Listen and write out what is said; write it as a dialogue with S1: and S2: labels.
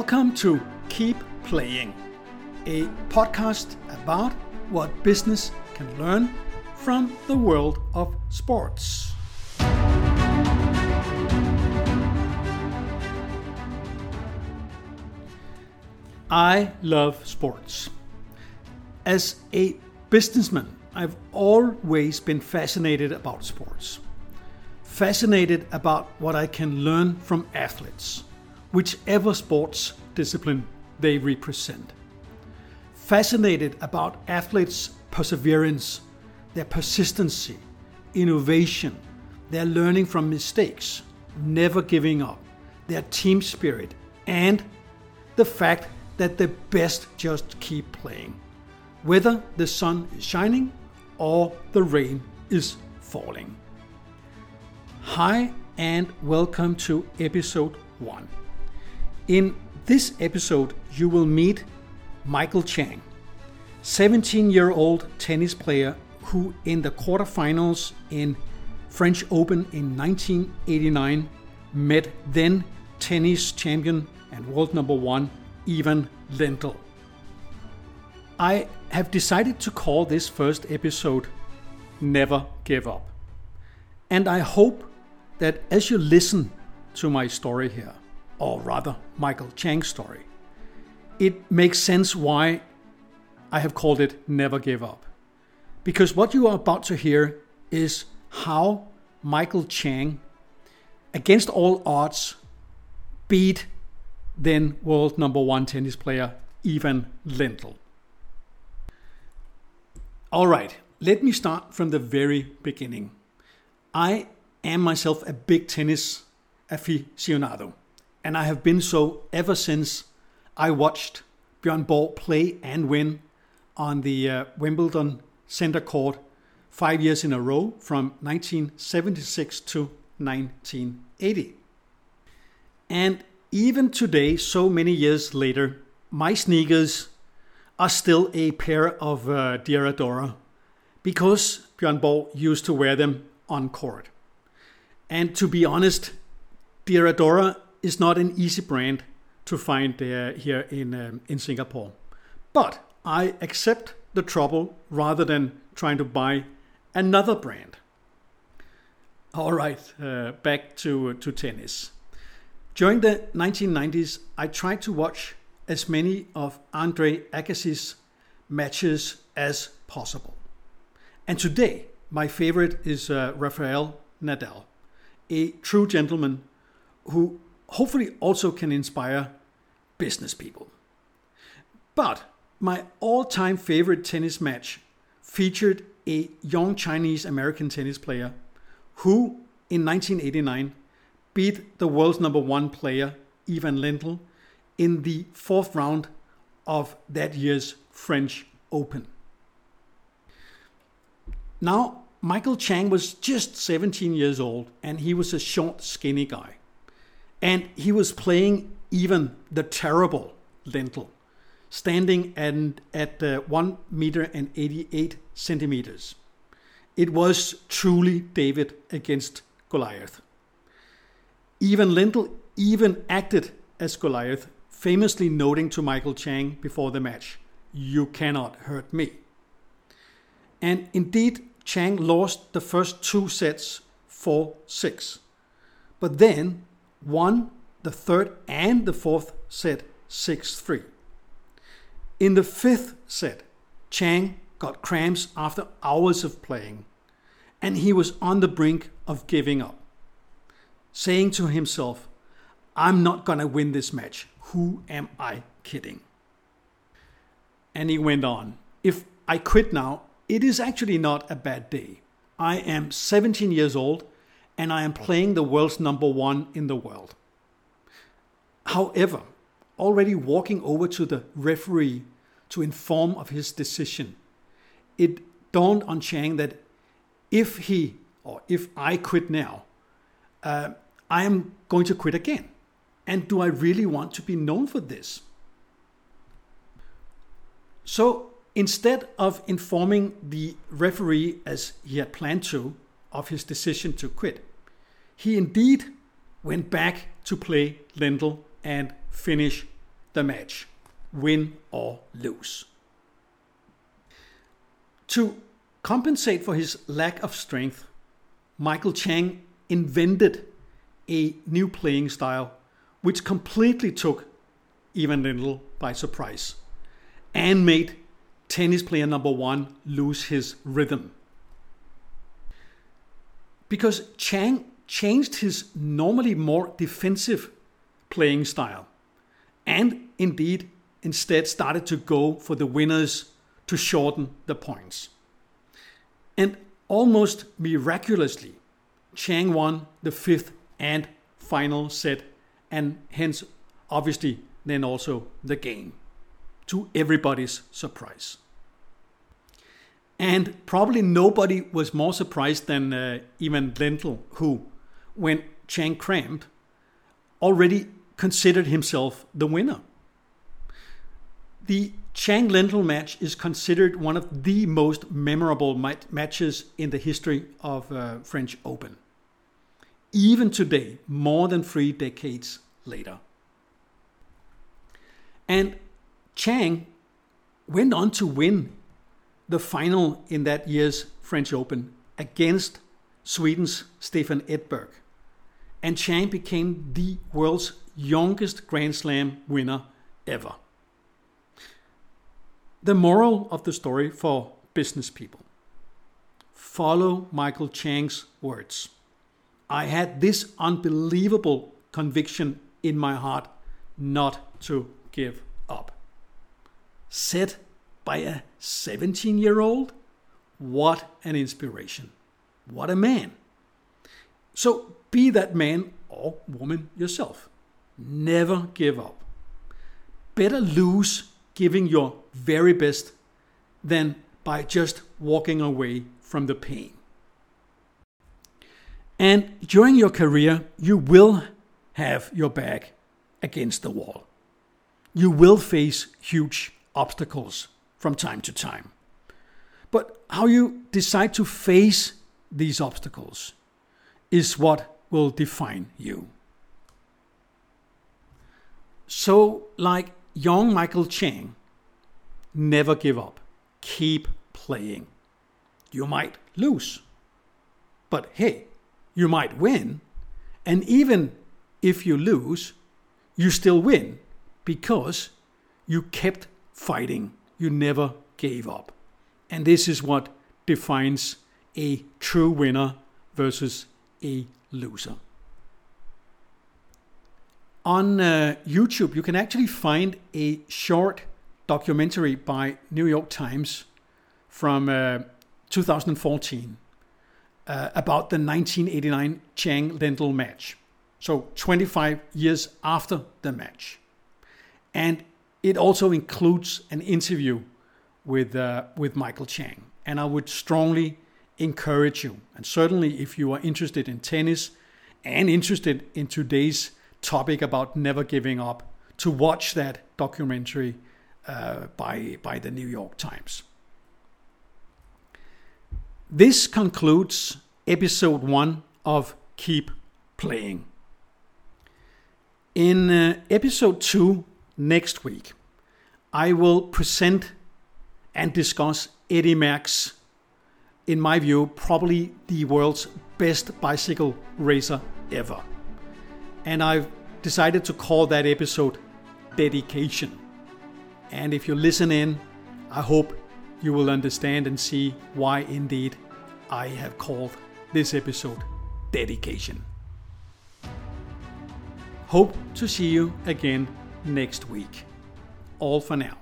S1: Welcome to Keep Playing, a podcast about what business can learn from the world of sports. I love sports. As a businessman, I've always been fascinated about sports. Fascinated about what I can learn from athletes, whichever sports discipline they represent. Fascinated about athletes' perseverance, their persistency, innovation, their learning from mistakes, never giving up, their team spirit, and the fact that the best just keep playing, whether the sun is shining or the rain is falling. Hi, and welcome to episode 1. In this episode, you will meet Michael Chang, 17 year old tennis player who, in the quarterfinals in French Open in 1989, met then tennis champion and world number one Ivan Lendl. I have decided to call this first episode Never Give Up. And I hope that as you listen to my story here, or rather Michael Chang's story, it makes sense why I have called it Never Give Up. Because what you are about to hear is how Michael Chang, against all odds, beat then world number one tennis player Ivan Lendl. All right, let me start from the very beginning. I am myself a big tennis aficionado, and I have been so ever since I watched Björn Borg play and win on the uh, Wimbledon center court five years in a row from 1976 to 1980. And even today, so many years later, my sneakers are still a pair of uh, Diadora because Björn Borg used to wear them on court. And to be honest, Diadora is not an easy brand to find uh, here in, um, in Singapore. But I accept the trouble rather than trying to buy another brand. All right, uh, back to, to tennis. During the 1990s, I tried to watch as many of Andre Agassi's matches as possible. And today, my favorite is uh, Rafael Nadal, a true gentleman who hopefully also can inspire business people. But my all time favorite tennis match featured a young Chinese American tennis player who, in 1989, beat the world's number one player, Ivan Lendl, in the fourth round of that year's French Open. Now, Michael Chang was just 17 years old and he was a short, skinny guy. And he was playing even the terrible Lendl, standing at, at uh, 1 meter and 88 centimeters. It was truly David against Goliath. Even Lendl even acted as Goliath, famously noting to Michael Chang before the match, You cannot hurt me. And indeed, Chang lost the first two sets 4 6, but then won the third and the fourth set 6 3. In the fifth set, Chang got cramps after hours of playing, and he was on the brink of giving up saying to himself, I'm not to win this match. Who am I kidding? And he went on, If I quit now, it is actually not a bad day. I am 17 years old and I am playing the world's number one in the world. However, already walking over to the referee to inform of his decision, it dawned on Chang that if he or if I quit now, uh, I am going to quit again. And do I really want to be known for this? So instead of informing the referee, as he had planned to, of his decision to quit, he indeed went back to play Lendl and finish the match, win or lose. To compensate for his lack of strength, Michael Chang invented a new playing style which completely took Ivan Lendl by surprise and made tennis player number one lose his rhythm. Because Chang changed his normally more defensive playing style and indeed instead started to go for the winners to shorten the points. And almost miraculously, Chang won the fifth and final set, and hence, obviously, then also the game, to everybody's surprise. And probably nobody was more surprised than uh, Ivan Lendl, who, when Chang cramped, already considered himself the winner. The Chang Lendl match is considered one of the most memorable mat- matches in the history of uh, French Open. Even today, more than three decades later. And Chang went on to win the final in that year's French Open against Sweden's Stefan Edberg. And Chang became the world's youngest Grand Slam winner ever. The moral of the story for business people follow Michael Chang's words. I had this unbelievable conviction in my heart not to give up. Said by a 17 year old? What an inspiration. What a man. So be that man or woman yourself. Never give up. Better lose giving your very best than by just walking away from the pain. And during your career, you will have your back against the wall. You will face huge obstacles from time to time. But how you decide to face these obstacles is what will define you. So, like young Michael Chang, never give up. Keep playing. You might lose, but hey, you might win. And even if you lose, you still win because you kept fighting. You never gave up. And this is what defines a true winner versus a loser. On uh, YouTube, you can actually find a short documentary by New York Times from uh, 2014 uh, about the 1989 Chang Lendl match. So 25 years after the match. And it also includes an interview with, uh, with Michael Chang. And I would strongly encourage you, and certainly if you are interested in tennis and interested in today's topic about never giving up, to watch that documentary uh, by, by the New York Times. This concludes episode one of Keep Playing. In uh, episode two next week, I will present and discuss Eddie Merckx, in my view, probably the world's best bicycle racer ever. And I've decided to call that episode Dedication. And if you listen in, I hope you will understand and see why indeed I have called this episode Dedication. Hope to see you again next week. All for now.